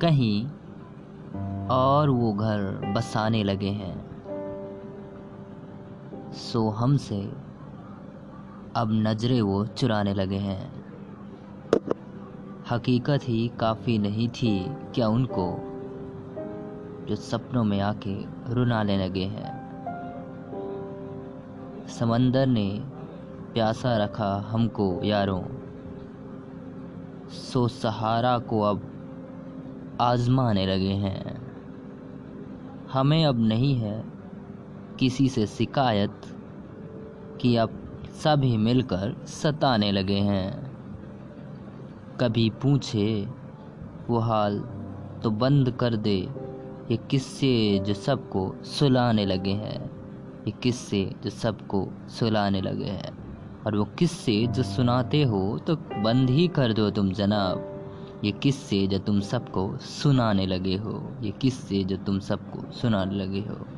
कहीं और वो घर बसाने लगे हैं, सो हमसे अब नज़रें वो चुराने लगे हैं। हकीकत ही काफ़ी नहीं थी क्या उनको, जो सपनों में आके रुलाने लगे हैं। समंदर ने प्यासा रखा हमको यारों। सो सहारा को अब आजमाने लगे हैं। हमें अब नहीं है किसी से शिकायत कि अब सभी मिलकर सताने लगे हैं। कभी पूछे, वो हाल तो बंद कर दे। ये किस्से जो सबको सुलाने लगे हैं। ये किस्से जो सबको सुलाने लगे हैं। और वो किस्से जो सुनाते हो तो बंद ही कर दो तुम जनाब। ये किस्से जो तुम सबको सुनाने लगे हो? ये किस्से जो तुम सबको सुनाने लगे हो?